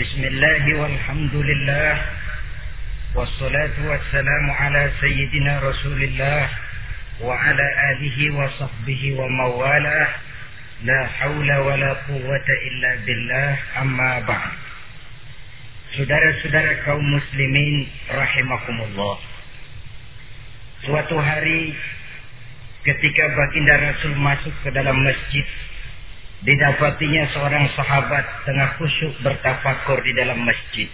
بسم الله والحمد لله والصلاة والسلام على سيدنا رسول الله وعلى آله وصحبه وموالاه. لا حول ولا قوة إلا بالله. أما بعد. Saudara-saudara kaum muslimin rahimakumullah. Suatu hari ketika baginda Rasul masuk ke dalam masjid didapatinya seorang sahabat tengah khusyuk bertafakur di dalam masjid.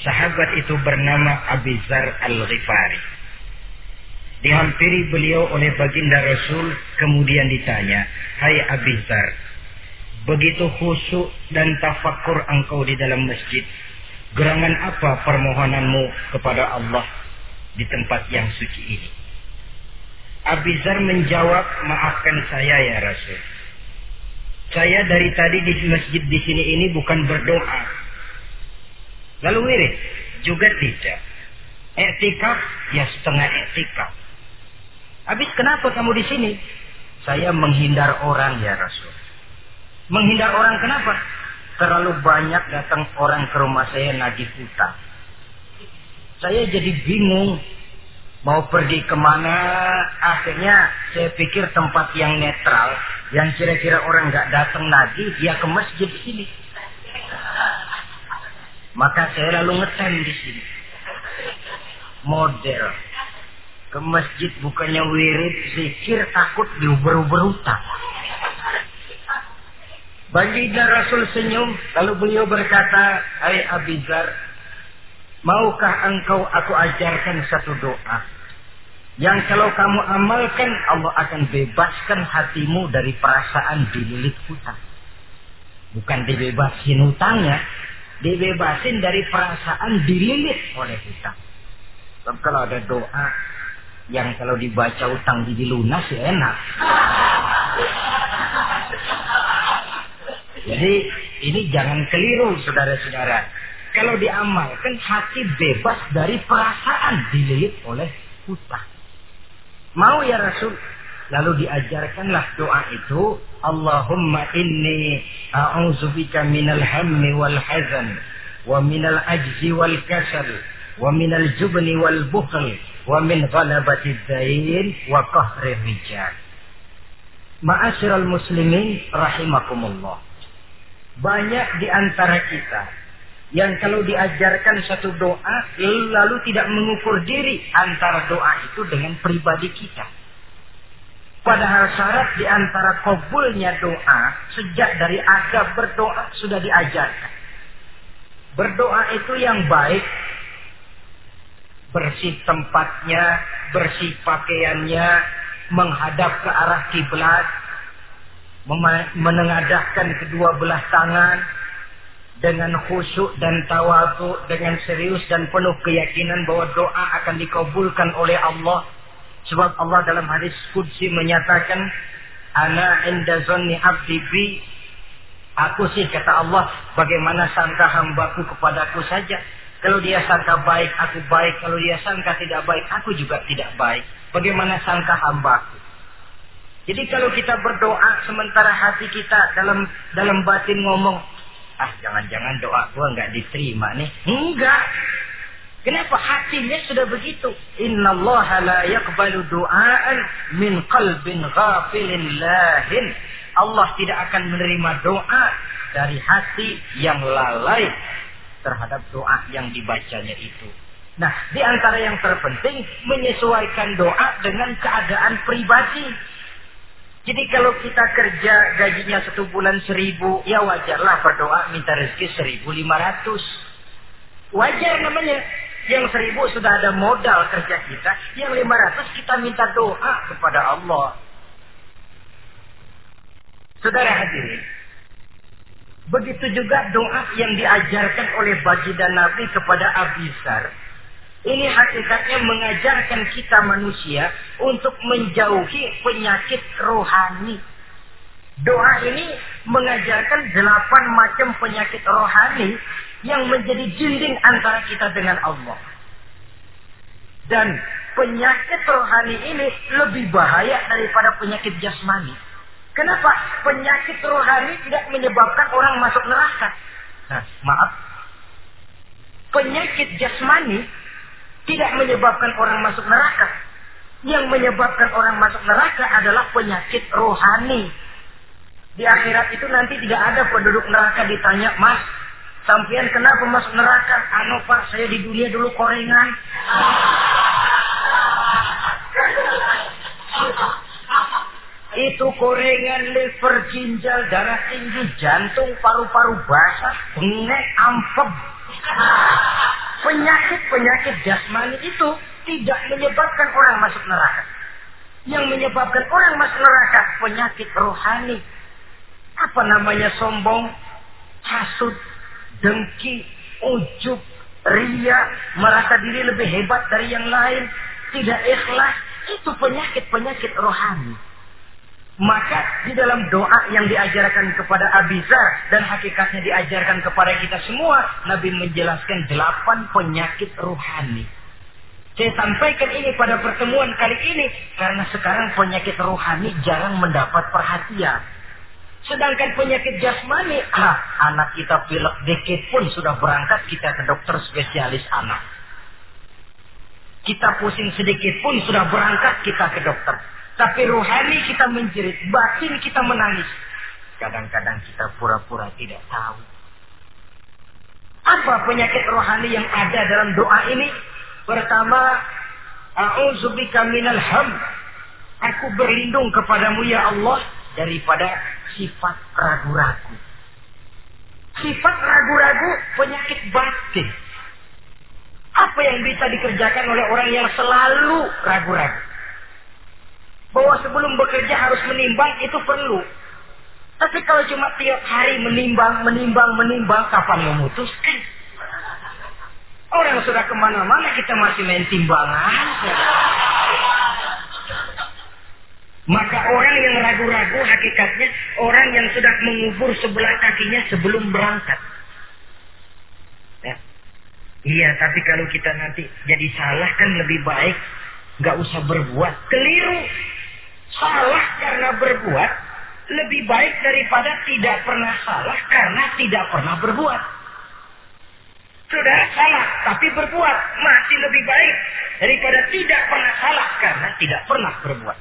Sahabat itu bernama Abizar Al-Ghifari. Dihampiri beliau oleh baginda Rasul kemudian ditanya, Hai Abizar, begitu khusyuk dan tafakur engkau di dalam masjid, Gerangan apa permohonanmu kepada Allah di tempat yang suci ini? Abizar menjawab, maafkan saya ya Rasul. Saya dari tadi di masjid di sini ini bukan berdoa. Lalu wirid juga tidak. Etikaf ya setengah etikaf. Habis kenapa kamu di sini? Saya menghindar orang ya Rasul. Menghindar orang kenapa? Terlalu banyak datang orang ke rumah saya nagih utang. Saya jadi bingung mau pergi ke mana. Akhirnya saya pikir tempat yang netral, yang kira-kira orang nggak datang nagih, dia ke masjid sini. Maka saya lalu ngetem di sini. Model. Ke masjid bukannya wirid, zikir, takut diuber-uber utang. Baginda Rasul senyum, lalu beliau berkata, Hai Abizar, maukah engkau aku ajarkan satu doa? Yang kalau kamu amalkan, Allah akan bebaskan hatimu dari perasaan dililit hutang. Bukan dibebasin hutangnya, dibebasin dari perasaan dililit oleh hutang. Sebab kalau ada doa yang kalau dibaca utang jadi lunas ya enak. Jadi ini jangan keliru saudara-saudara. Kalau diamalkan hati bebas dari perasaan dililit oleh hutang. Mau ya Rasul? Lalu diajarkanlah doa itu. Allahumma inni a'udzubika minal hammi wal hazan. Wa minal ajzi wal kasal. Wa minal jubni wal bukhl. Wa min ghalabati dain. Wa qahri rijal. Ma'asyiral muslimin rahimakumullah. Banyak di antara kita yang kalau diajarkan satu doa lalu tidak mengukur diri antara doa itu dengan pribadi kita. Padahal syarat di antara kabulnya doa sejak dari agak berdoa sudah diajarkan. Berdoa itu yang baik, bersih tempatnya, bersih pakaiannya, menghadap ke arah kiblat, menengadahkan kedua belah tangan dengan khusyuk dan tawadu dengan serius dan penuh keyakinan bahwa doa akan dikabulkan oleh Allah. Sebab Allah dalam hadis qudsi menyatakan ana inda zanni abdi bi. Aku sih kata Allah bagaimana sangka hambaku kepadaku saja? Kalau dia sangka baik aku baik. Kalau dia sangka tidak baik aku juga tidak baik. Bagaimana sangka hambaku? Jadi kalau kita berdoa sementara hati kita dalam dalam batin ngomong, ah jangan-jangan doa gua nggak diterima nih. Enggak. Kenapa hatinya sudah begitu? Inna Allah la yakbalu du'aan min qalbin ghafilin lahin. Allah tidak akan menerima doa dari hati yang lalai terhadap doa yang dibacanya itu. Nah, di antara yang terpenting menyesuaikan doa dengan keadaan pribadi. Jadi kalau kita kerja gajinya satu bulan seribu, ya wajarlah berdoa minta rezeki seribu lima ratus. Wajar namanya. Yang seribu sudah ada modal kerja kita. Yang lima ratus kita minta doa kepada Allah. Saudara hadirin. Begitu juga doa yang diajarkan oleh baginda Nabi kepada Abisar. Ini hakikatnya mengajarkan kita manusia untuk menjauhi penyakit rohani. Doa ini mengajarkan delapan macam penyakit rohani yang menjadi dinding antara kita dengan Allah. Dan penyakit rohani ini lebih bahaya daripada penyakit jasmani. Kenapa? Penyakit rohani tidak menyebabkan orang masuk neraka. Nah, maaf, Penyakit jasmani tidak menyebabkan orang masuk neraka. Yang menyebabkan orang masuk neraka adalah penyakit rohani. Di akhirat itu nanti tidak ada penduduk neraka ditanya, Mas, sampean kenapa masuk neraka? Anu Pak, saya di dunia dulu korengan. Itu korengan, liver, ginjal, darah tinggi, jantung, paru-paru basah, bengek, ampem. Penyakit-penyakit jasmani itu tidak menyebabkan orang masuk neraka. Yang menyebabkan orang masuk neraka penyakit rohani. Apa namanya sombong, hasut, dengki, ujub, ria, merasa diri lebih hebat dari yang lain, tidak ikhlas, itu penyakit-penyakit rohani. Maka di dalam doa yang diajarkan kepada Abizar dan hakikatnya diajarkan kepada kita semua, Nabi menjelaskan delapan penyakit rohani. Saya sampaikan ini pada pertemuan kali ini karena sekarang penyakit rohani jarang mendapat perhatian. Sedangkan penyakit jasmani, ah, anak kita pilek dikit pun sudah berangkat kita ke dokter spesialis anak. Kita pusing sedikit pun sudah berangkat kita ke dokter. Tapi rohani kita menjerit, batin kita menangis. Kadang-kadang kita pura-pura tidak tahu. Apa penyakit rohani yang ada dalam doa ini? Pertama, A'udzubika minal ham. Aku berlindung kepadamu ya Allah daripada sifat ragu-ragu. Sifat ragu-ragu penyakit batin. Apa yang bisa dikerjakan oleh orang yang selalu ragu-ragu? Bahwa sebelum bekerja harus menimbang itu perlu. Tapi kalau cuma tiap hari menimbang, menimbang, menimbang, kapan memutuskan? Orang sudah ke mana-mana kita masih main timbangan. Maka orang yang ragu-ragu hakikatnya orang yang sudah mengubur sebelah kakinya sebelum berangkat. Ya. Iya, tapi kalau kita nanti jadi salah kan lebih baik nggak usah berbuat keliru salah karena berbuat lebih baik daripada tidak pernah salah karena tidak pernah berbuat. Saudara salah tapi berbuat masih lebih baik daripada tidak pernah salah karena tidak pernah berbuat.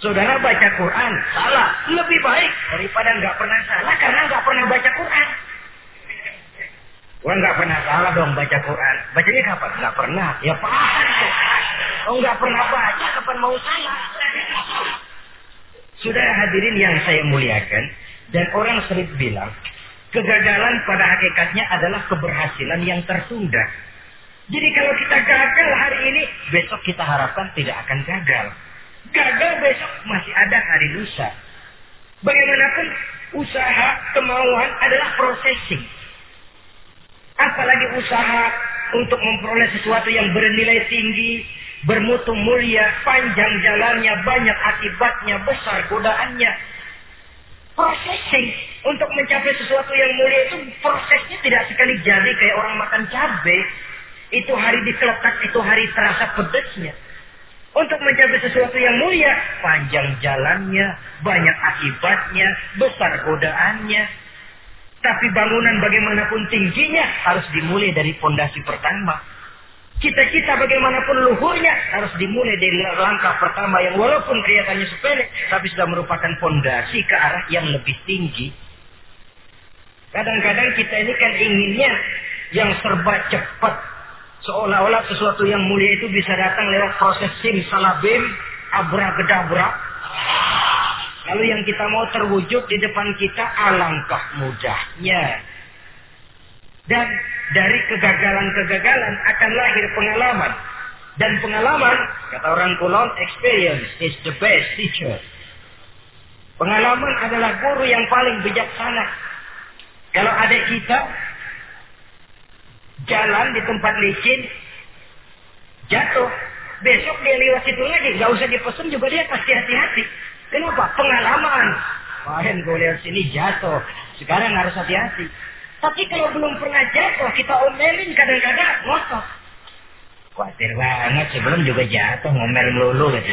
Saudara baca Quran salah lebih baik daripada nggak pernah salah karena nggak pernah baca Quran. Wah nggak pernah salah dong baca Quran. Bacanya kapan? Nggak pernah. Ya paham. Oh nggak pernah baca kapan mau salah. Sudah hadirin yang saya muliakan dan orang sering bilang kegagalan pada hakikatnya adalah keberhasilan yang tertunda. Jadi kalau kita gagal hari ini, besok kita harapkan tidak akan gagal. Gagal besok masih ada hari lusa. Bagaimanapun usaha kemauan adalah processing. Apalagi usaha untuk memperoleh sesuatu yang bernilai tinggi, bermutu mulia, panjang jalannya, banyak akibatnya, besar godaannya. Processing untuk mencapai sesuatu yang mulia itu prosesnya tidak sekali jadi kayak orang makan cabai. Itu hari dikeletak, itu hari terasa pedesnya. Untuk mencapai sesuatu yang mulia, panjang jalannya, banyak akibatnya, besar godaannya. Tapi bangunan bagaimanapun tingginya harus dimulai dari fondasi pertama. Cita-cita bagaimanapun luhurnya harus dimulai dari langkah pertama yang walaupun kelihatannya sepele, tapi sudah merupakan fondasi ke arah yang lebih tinggi. Kadang-kadang kita ini kan inginnya yang serba cepat. Seolah-olah sesuatu yang mulia itu bisa datang lewat proses sim salabim, abra-gedabra. Lalu yang kita mau terwujud di depan kita alangkah mudahnya. Dan dari kegagalan-kegagalan akan lahir pengalaman. Dan pengalaman, kata orang kulon, experience is the best teacher. Pengalaman adalah guru yang paling bijaksana. Kalau ada kita jalan di tempat licin, jatuh, besok dia lewat situ lagi, nggak usah dipesan juga dia pasti hati-hati. Kenapa? Pengalaman. Kemarin gue lihat sini jatuh, sekarang harus hati-hati. Tapi kalau belum pernah jatuh, kita omelin kadang-kadang ngotot. Khawatir banget sebelum juga jatuh ngomel melulu gitu.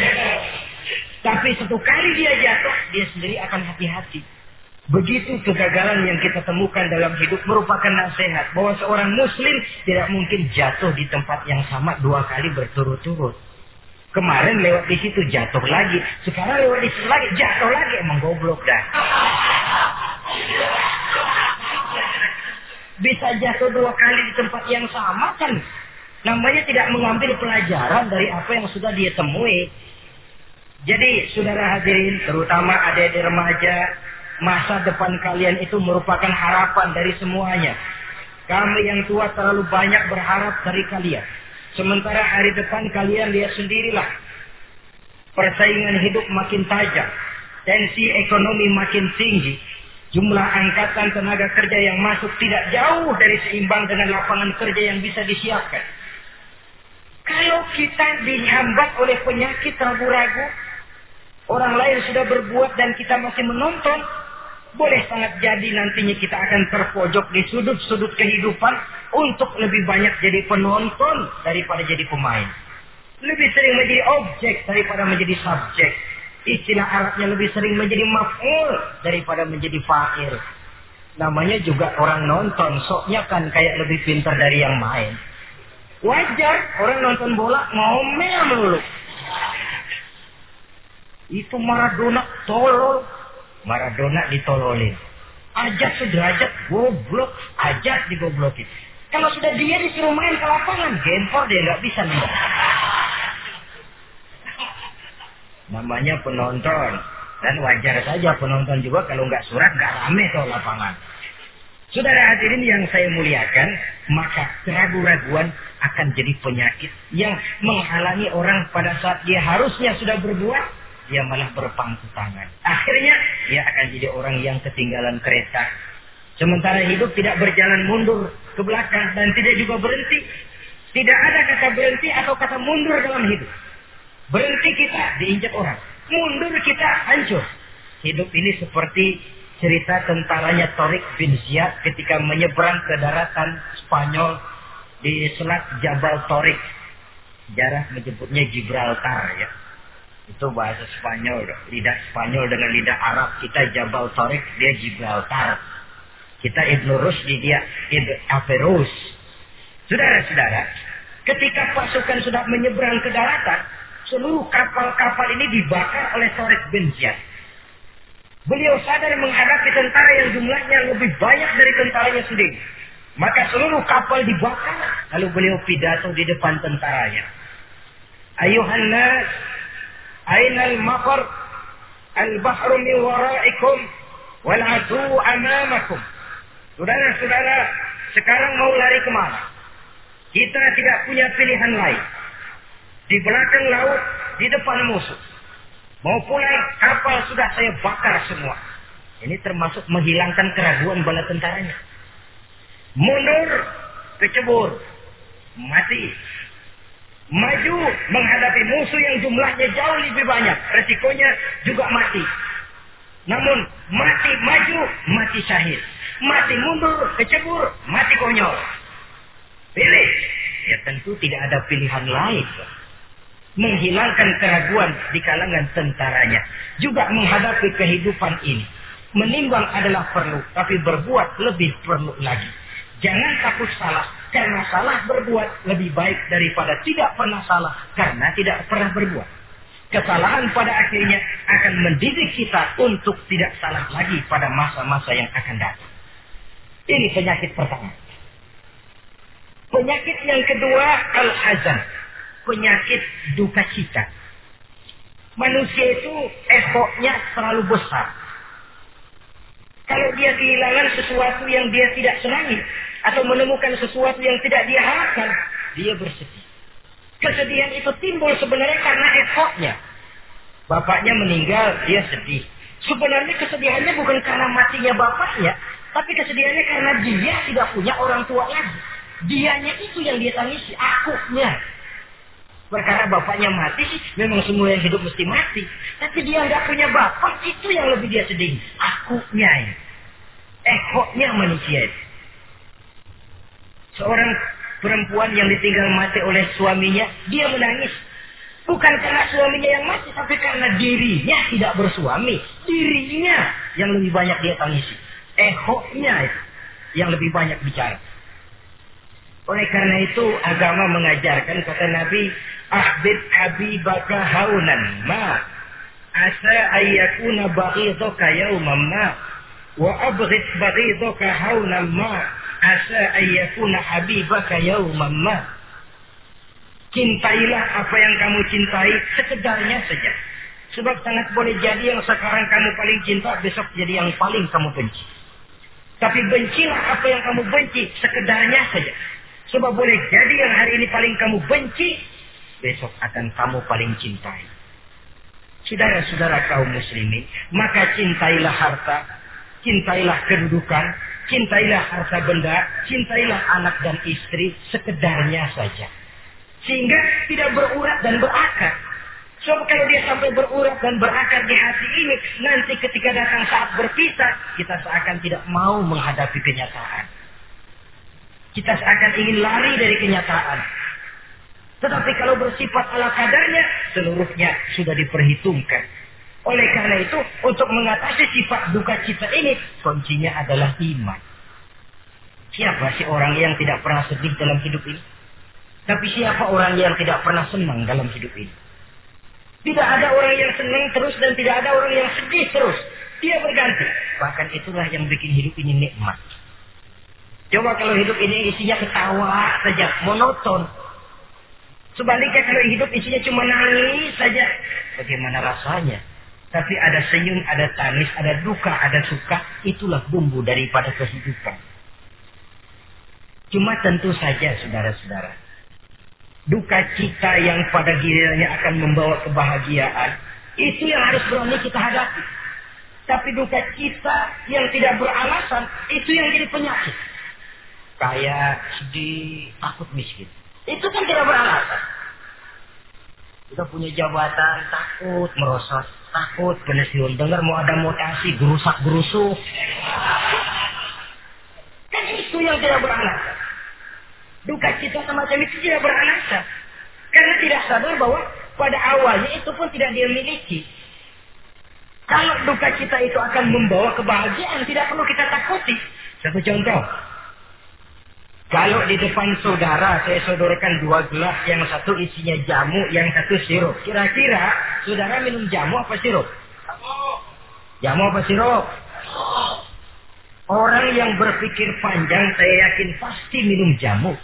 Tapi satu kali dia jatuh, dia sendiri akan hati-hati. Begitu kegagalan yang kita temukan dalam hidup merupakan nasihat bahwa seorang muslim tidak mungkin jatuh di tempat yang sama dua kali berturut-turut. Kemarin lewat di situ jatuh lagi, sekarang lewat di situ lagi jatuh lagi emang goblok dah. Bisa jatuh dua kali di tempat yang sama kan namanya tidak mengambil pelajaran dari apa yang sudah dia temui. Jadi saudara hadirin terutama adik-adik remaja Masa depan kalian itu merupakan harapan dari semuanya. Kami yang tua terlalu banyak berharap dari kalian. Sementara hari depan kalian lihat sendirilah. Persaingan hidup makin tajam. Tensi ekonomi makin tinggi. Jumlah angkatan tenaga kerja yang masuk tidak jauh dari seimbang dengan lapangan kerja yang bisa disiapkan. Kalau kita dihambat oleh penyakit ragu-ragu, orang lain sudah berbuat dan kita masih menonton, boleh sangat jadi nantinya kita akan terpojok di sudut-sudut kehidupan untuk lebih banyak jadi penonton daripada jadi pemain. Lebih sering menjadi objek daripada menjadi subjek. Istilah Arabnya lebih sering menjadi maf'ul daripada menjadi fa'il. Namanya juga orang nonton, soknya kan kayak lebih pintar dari yang main. Wajar orang nonton bola ngomel melulu. Itu Maradona tolol, Maradona ditololin. Ajak sederajat goblok, ajak digoblokin. Kalau sudah dia disuruh main ke lapangan, gempor dia nggak bisa nih. Namanya penonton. Dan wajar saja penonton juga kalau nggak surat nggak rame tuh lapangan. Saudara hadirin yang saya muliakan, maka keraguan-raguan akan jadi penyakit yang menghalangi orang pada saat dia harusnya sudah berbuat, dia malah berpangku tangan. Akhirnya dia akan jadi orang yang ketinggalan kereta. Sementara hidup tidak berjalan mundur ke belakang dan tidak juga berhenti. Tidak ada kata berhenti atau kata mundur dalam hidup. Berhenti kita diinjak orang. Mundur kita hancur. Hidup ini seperti cerita tentaranya Torik bin Ziyad ketika menyeberang ke daratan Spanyol di selat Jabal Torik. Jarah menyebutnya Gibraltar ya. Itu bahasa Spanyol. Lidah Spanyol dengan lidah Arab. Kita Jabal Tariq, dia Gibraltar. Kita Ibn Rusdi, dia Ibn Averus. Saudara-saudara, ketika pasukan sudah menyeberang ke daratan, seluruh kapal-kapal ini dibakar oleh Tariq bin Ziyad. Beliau sadar menghadapi tentara yang jumlahnya lebih banyak dari tentaranya sendiri. Maka seluruh kapal dibakar. Lalu beliau pidato di depan tentaranya. Ayuhan nas, أين المطر البحر من ورائكم والعدو أمامكم Saudara-saudara, sekarang mau lari kemana? Kita tidak punya pilihan lain. Di belakang laut, di depan musuh. Mau pulang, kapal sudah saya bakar semua. Ini termasuk menghilangkan keraguan bala tentaranya. Mundur, kecebur, mati maju menghadapi musuh yang jumlahnya jauh lebih banyak. Resikonya juga mati. Namun mati maju, mati syahid. Mati mundur, kecebur, mati konyol. Pilih. Ya tentu tidak ada pilihan lain. Menghilangkan keraguan di kalangan tentaranya. Juga menghadapi kehidupan ini. Menimbang adalah perlu, tapi berbuat lebih perlu lagi. Jangan takut salah, karena salah berbuat lebih baik daripada tidak pernah salah karena tidak pernah berbuat. Kesalahan pada akhirnya akan mendidik kita untuk tidak salah lagi pada masa-masa yang akan datang. Ini penyakit pertama. Penyakit yang kedua, al-hazan. Penyakit duka cita. Manusia itu efoknya terlalu besar. Kalau dia kehilangan sesuatu yang dia tidak senangi, atau menemukan sesuatu yang tidak dia harapkan, dia bersedih. Kesedihan itu timbul sebenarnya karena effortnya. Bapaknya meninggal, dia sedih. Sebenarnya kesedihannya bukan karena matinya bapaknya, tapi kesedihannya karena dia tidak punya orang tua lagi. Dianya itu yang dia tangisi, akunya. Perkara bapaknya mati memang semua yang hidup mesti mati. Tapi dia nggak punya bapak, itu yang lebih dia sedih. Akunya ini. Ekoknya manusia itu. Seorang perempuan yang ditinggal mati oleh suaminya, dia menangis. Bukan karena suaminya yang mati, tapi karena dirinya tidak bersuami. Dirinya yang lebih banyak dia tangisi. Ehoknya itu yang lebih banyak bicara. Oleh karena itu agama mengajarkan kata Nabi, Ahbib habibaka haunan ma asa ayyakuna baghidaka yawman ma wa abghid baghidaka haunan ma asa ayyakuna habibaka yawman ma Cintailah apa yang kamu cintai sekedarnya saja. Sebab sangat boleh jadi yang sekarang kamu paling cinta, besok jadi yang paling kamu benci. Tapi bencilah apa yang kamu benci sekedarnya saja. Sebab boleh jadi yang hari ini paling kamu benci, besok akan kamu paling cintai. Saudara-saudara kaum muslimin, maka cintailah harta, cintailah kedudukan, cintailah harta benda, cintailah anak dan istri sekedarnya saja. Sehingga tidak berurat dan berakar. Sebab kalau dia sampai berurat dan berakar di hati ini, nanti ketika datang saat berpisah, kita seakan tidak mau menghadapi kenyataan. Kita seakan ingin lari dari kenyataan. Tetapi kalau bersifat ala kadarnya, seluruhnya sudah diperhitungkan. Oleh karena itu, untuk mengatasi sifat duka cita ini, kuncinya adalah iman. Siapa sih orang yang tidak pernah sedih dalam hidup ini? Tapi siapa orang yang tidak pernah senang dalam hidup ini? Tidak ada orang yang senang terus dan tidak ada orang yang sedih terus. Dia berganti. Bahkan itulah yang bikin hidup ini nikmat. Coba kalau hidup ini isinya ketawa saja, monoton. Sebaliknya kalau hidup isinya cuma nangis saja, bagaimana rasanya? Tapi ada senyum, ada tangis, ada duka, ada suka, itulah bumbu daripada kehidupan. Cuma tentu saja saudara-saudara, duka cita yang pada gilirannya akan membawa kebahagiaan. Itu yang harus berani kita hadapi. Tapi duka cita yang tidak beralasan, itu yang jadi penyakit. Kayak sedih, takut miskin. Itu kan tidak beralasan. Kita punya jabatan, takut merosot, takut pensiun. Dengar mau ada mutasi, gerusak gerusuk. Kan itu yang tidak beralasan. Duka cita semacam itu tidak beralasan. Karena tidak sadar bahwa pada awalnya itu pun tidak dia miliki. Kalau duka cita itu akan membawa kebahagiaan, tidak perlu kita takuti. Satu contoh. Kalau di depan saudara saya sodorkan dua gelas, yang satu isinya jamu, yang satu sirup. Kira-kira saudara minum jamu apa sirup? Jamu apa sirup? Orang yang berpikir panjang saya yakin pasti minum jamu.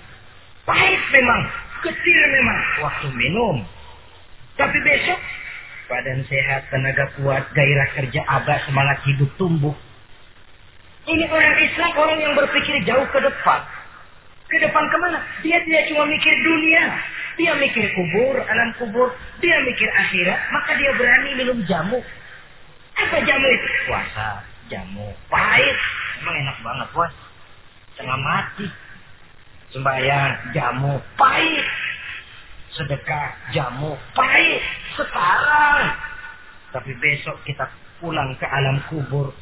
Pahit memang, kecil memang waktu minum. Tapi besok badan sehat, tenaga kuat, gairah kerja ada, semangat hidup tumbuh. Ini orang Islam, orang yang berpikir jauh ke depan. Ke depan ke mana? Dia tidak cuma mikir dunia. Dia mikir kubur, alam kubur. Dia mikir akhirat. Maka dia berani minum jamu. Apa jamu itu? Puasa, jamu. Pahit. Emang enak banget, bos. Tengah mati sembahyang jamu pahit sedekah jamu pahit sekarang tapi besok kita pulang ke alam kubur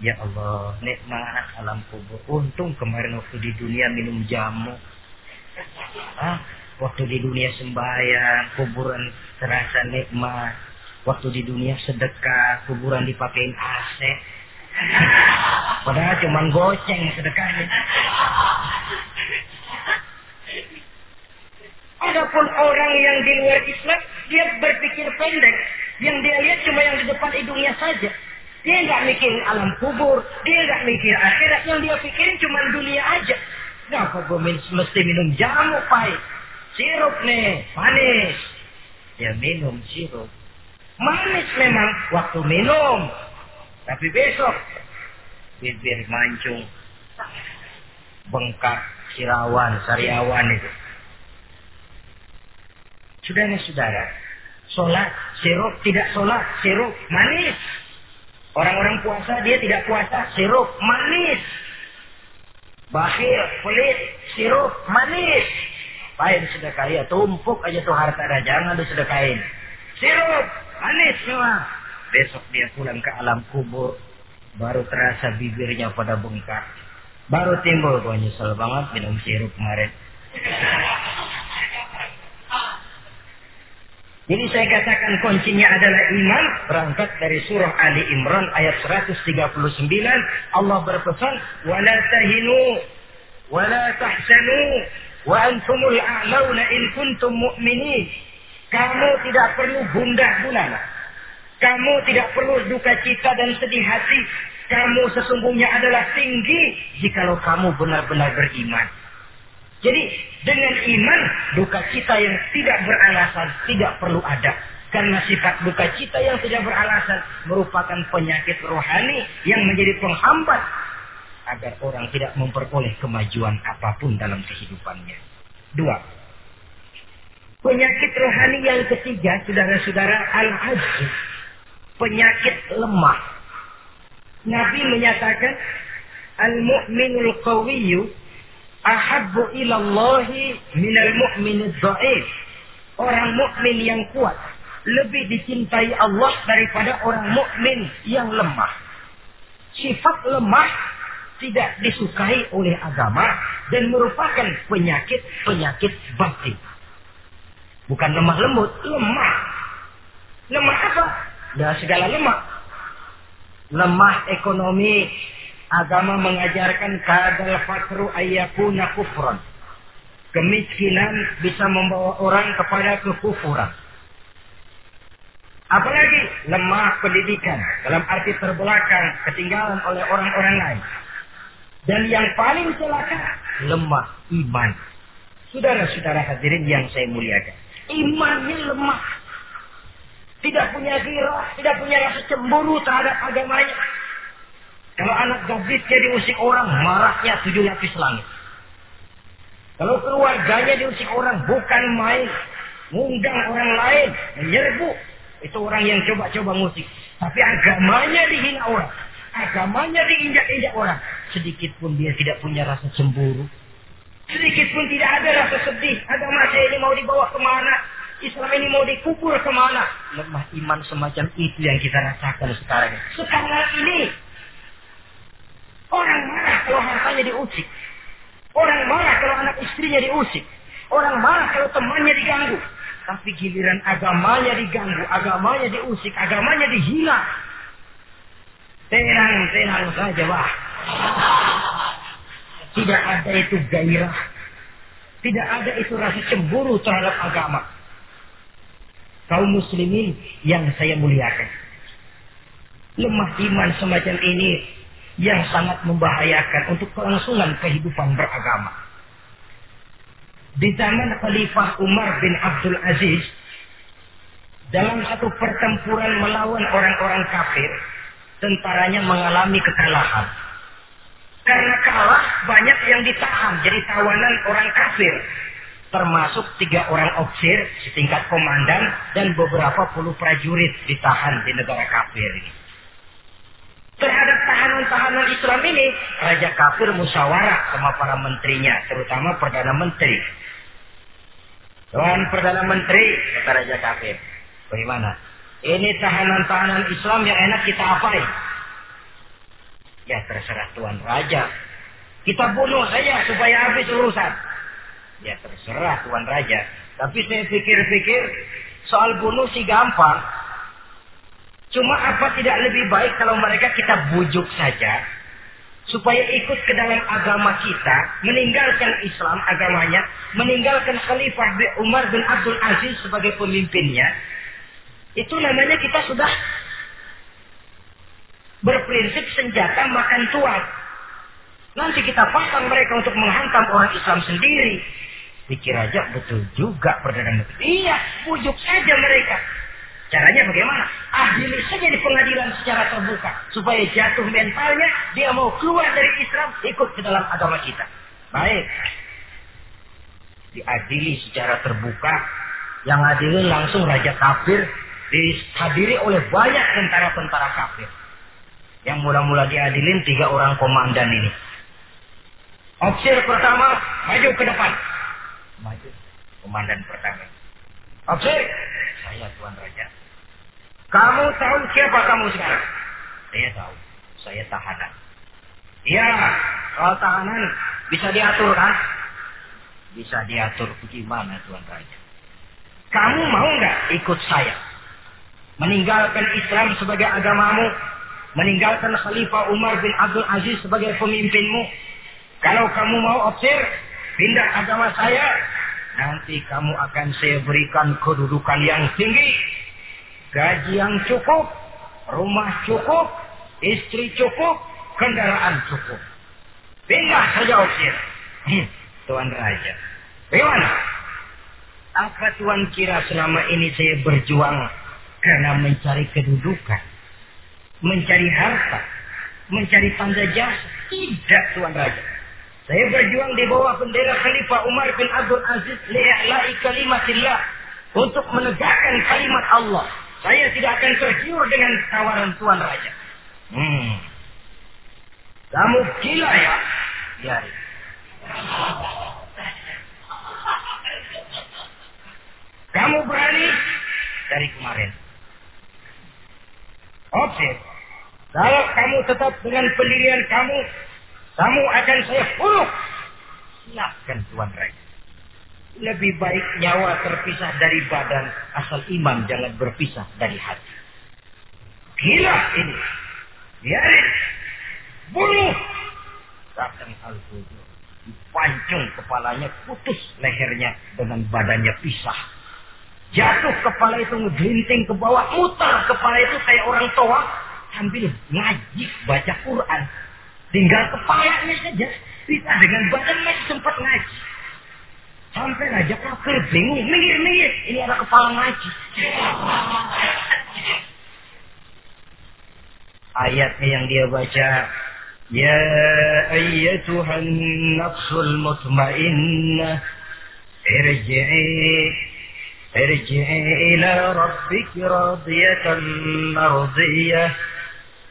ya Allah nikmat alam kubur. Untung kemarin waktu di dunia minum jamu. Ah waktu di dunia sembahyang kuburan terasa nikmat. Waktu di dunia sedekah kuburan dipakein AC padahal cuma goceng sedekahnya. Adapun orang yang di luar Islam, dia berpikir pendek. Yang dia lihat cuma yang di depan hidungnya saja. Dia nggak mikir alam kubur, dia nggak mikir akhirat. Yang dia pikirin cuma dunia aja. Kok gue mesti minum jamu pahit? Sirup nih, manis. Ya minum sirup. Manis memang waktu minum. Tapi besok, bibir mancung, bengkak, sirawan, sariawan itu. Saudara-saudara, sholat, sirup, tidak sholat, sirup, manis. Orang-orang puasa, dia tidak puasa, sirup, manis. Bakhil, pelit, sirup, manis. Baik sudah kaya, tumpuk aja tuh harta dah, jangan disedekain. Sirup, manis memang. Besok dia pulang ke alam kubur, baru terasa bibirnya pada bengkak. Baru timbul, gue nyesel banget minum sirup kemarin. Jadi saya katakan kuncinya adalah iman. Berangkat dari surah Ali Imran ayat 139 Allah berpesan wala tahinu wala tahsanu wa antumul a'launa in kuntum mu'minin. Kamu tidak perlu gundah gulana kamu tidak perlu duka cita dan sedih hati. Kamu sesungguhnya adalah tinggi jikalau kamu benar-benar beriman jadi dengan iman duka cita yang tidak beralasan tidak perlu ada. Karena sifat duka cita yang tidak beralasan merupakan penyakit rohani yang menjadi penghambat agar orang tidak memperoleh kemajuan apa pun dalam kehidupannya. Dua. Penyakit rohani yang ketiga, saudara-saudara, al-ajz. Penyakit lemah. Nabi menyatakan, al-mu'minul qawiyyu ahabbu ilallahi minal mu'min dhaif. Orang mukmin yang kuat lebih dicintai Allah daripada orang mukmin yang lemah. Sifat lemah tidak disukai oleh agama dan merupakan penyakit-penyakit batin. Bukan lemah lembut, lemah. Lemah apa? Ya segala lemah. Lemah ekonomi, Agama mengajarkan kadal fakru ayyakuna kufran. Kemiskinan bisa membawa orang kepada kekufuran. Apalagi lemah pendidikan dalam arti terbelakang ketinggalan oleh orang-orang lain. Dan yang paling celaka lemah iman. Saudara-saudara hadirin yang saya muliakan. Imannya lemah. Tidak punya gira, tidak punya rasa cemburu terhadap agamanya kalau anak gadisnya diusik orang, marahnya tujuh lapis langit. Kalau keluarganya diusik orang, bukan main. Mengundang orang lain, menyerbu. Itu orang yang coba-coba musik. Tapi agamanya dihina orang. Agamanya diinjak-injak orang. Sedikit pun dia tidak punya rasa cemburu. Sedikit pun tidak ada rasa sedih. Agama saya ini mau dibawa ke mana? Islam ini mau dikubur ke mana? Lemah iman semacam itu yang kita rasakan sekarang. Sekarang ini Orang marah kalau hartanya diusik. Orang marah kalau anak istrinya diusik. Orang marah kalau temannya diganggu. Tapi giliran agamanya diganggu, agamanya diusik, agamanya dihina. Tenang-tenang saja, Wah. Tidak ada itu gairah. Tidak ada itu rasa cemburu terhadap agama. Kaum muslimin yang saya muliakan. Lemah iman semacam ini yang sangat membahayakan untuk kelangsungan kehidupan beragama. Di zaman Khalifah Umar bin Abdul Aziz, dalam satu pertempuran melawan orang-orang kafir, tentaranya mengalami kekalahan. Karena kalah, banyak yang ditahan jadi tawanan orang kafir. Termasuk tiga orang ofisir, setingkat komandan, dan beberapa puluh prajurit ditahan di negara kafir ini terhadap tahanan-tahanan Islam ini, Raja Kafir musyawarah sama para menterinya, terutama Perdana Menteri. Tuan Perdana Menteri, kata Raja Kafir, bagaimana? Ini tahanan-tahanan Islam yang enak kita apain? Ya terserah Tuan Raja. Kita bunuh saja supaya habis urusan. Ya terserah Tuan Raja. Tapi saya pikir-pikir soal bunuh sih gampang. Cuma apa tidak lebih baik kalau mereka kita bujuk saja supaya ikut ke dalam agama kita, meninggalkan Islam agamanya, meninggalkan Khalifah Umar bin Abdul Aziz sebagai pemimpinnya. Itu namanya kita sudah berprinsip senjata makan tuan. Nanti kita pasang mereka untuk menghantam orang Islam sendiri. Pikir aja betul juga Perdana Menteri. Iya, bujuk saja mereka. Caranya bagaimana? Adili saja di pengadilan secara terbuka. Supaya jatuh mentalnya, dia mau keluar dari Islam, ikut ke dalam agama kita. Baik. Diadili secara terbuka. Yang adili langsung Raja Kafir. Dihadiri oleh banyak tentara-tentara kafir. Yang mula-mula diadilin tiga orang komandan ini. Opsir pertama, maju ke depan. Maju. Komandan pertama. Opsir, saya Tuan Raja. Kamu tahu siapa kamu sekarang? Saya tahu. Saya tahanan. Iya, soal tahanan bisa diatur kan? Bisa diatur bagaimana Tuan Raja? Kamu mau nggak ikut saya? Meninggalkan Islam sebagai agamamu, meninggalkan Khalifah Umar bin Abdul Aziz sebagai pemimpinmu. Kalau kamu mau opsir, pindah agama saya, nanti kamu akan saya berikan kedudukan yang tinggi, gaji yang cukup, rumah cukup, istri cukup, kendaraan cukup. Pindah saja opsir. Tuan Raja. Bagaimana? Apa Tuan kira selama ini saya berjuang karena mencari kedudukan? Mencari harta? Mencari tanda jasa? Tidak Tuan Raja. Saya berjuang di bawah bendera Khalifah Umar bin Abdul Aziz li'la'i kalimatillah untuk menegakkan kalimat Allah. Saya tidak akan tergiur dengan tawaran Tuan Raja. Hmm. Kamu gila ya? Biarin. Kamu berani dari kemarin. Oke. Kalau kamu tetap dengan pendirian kamu, kamu akan saya bunuh. Silahkan Tuan Raja. Lebih baik nyawa terpisah dari badan, asal iman jangan berpisah dari hati. Gila ini. Biarin. Bunuh. Datang Al-Qudu. Dipancung kepalanya, putus lehernya dengan badannya pisah. Jatuh kepala itu ngegelinting ke bawah, muter kepala itu kayak orang tua sambil ngaji baca Quran. Tinggal kepalanya saja, bisa dengan badan masih sempat ngaji. Sampai raja kafir bingung, minggir minggir, ini ada kepala ngaji. Ayatnya yang dia baca, Ya ayyatuhan nafsul mutmainnah, irji'i ارجعي إلى ربك راضية مرضية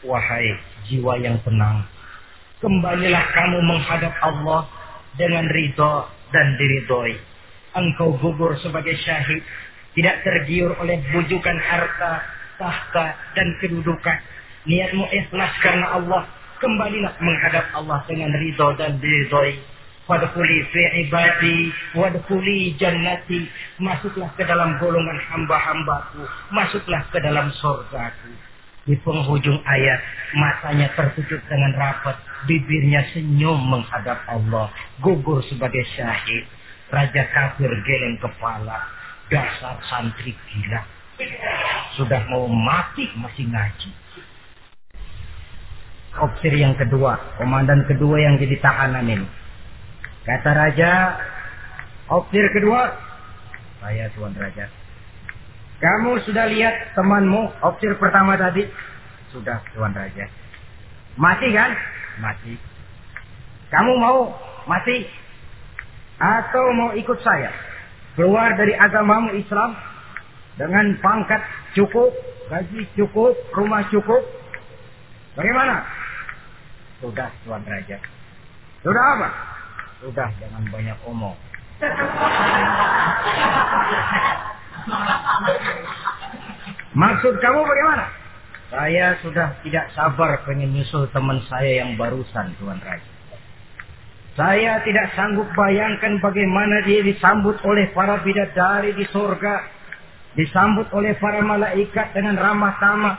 Wahai jiwa yang tenang, kembalilah kamu menghadap Allah dengan ridho dan diridhoi. Engkau gugur sebagai syahid, tidak tergiur oleh bujukan harta, tahta, dan kedudukan. Niatmu ikhlas karena Allah, kembalilah menghadap Allah dengan ridho dan diridhoi. Wadkhuli fi ibadi, wadkhuli jannati. Masuklah ke dalam golongan hamba-hambaku. Masuklah ke dalam surgaku. Di penghujung ayat, matanya tertutup dengan rapat. Bibirnya senyum menghadap Allah. Gugur sebagai syahid. Raja kafir geleng kepala. Dasar santri gila. Sudah mau mati masih ngaji. Opsir yang kedua, komandan kedua yang jadi tahanan ini Kata raja, opsir kedua, saya tuan raja. Kamu sudah lihat temanmu opsir pertama tadi? Sudah tuan raja. Mati kan? Mati. Kamu mau mati? Atau mau ikut saya? Keluar dari agamamu Islam dengan pangkat cukup, gaji cukup, rumah cukup. Bagaimana? Sudah tuan raja. Sudah apa? Sudah jangan banyak omong. Maksud kamu bagaimana? Saya sudah tidak sabar pengen nyusul teman saya yang barusan Tuan Raja. Saya tidak sanggup bayangkan bagaimana dia disambut oleh para bidadari di surga. Disambut oleh para malaikat dengan ramah tamah.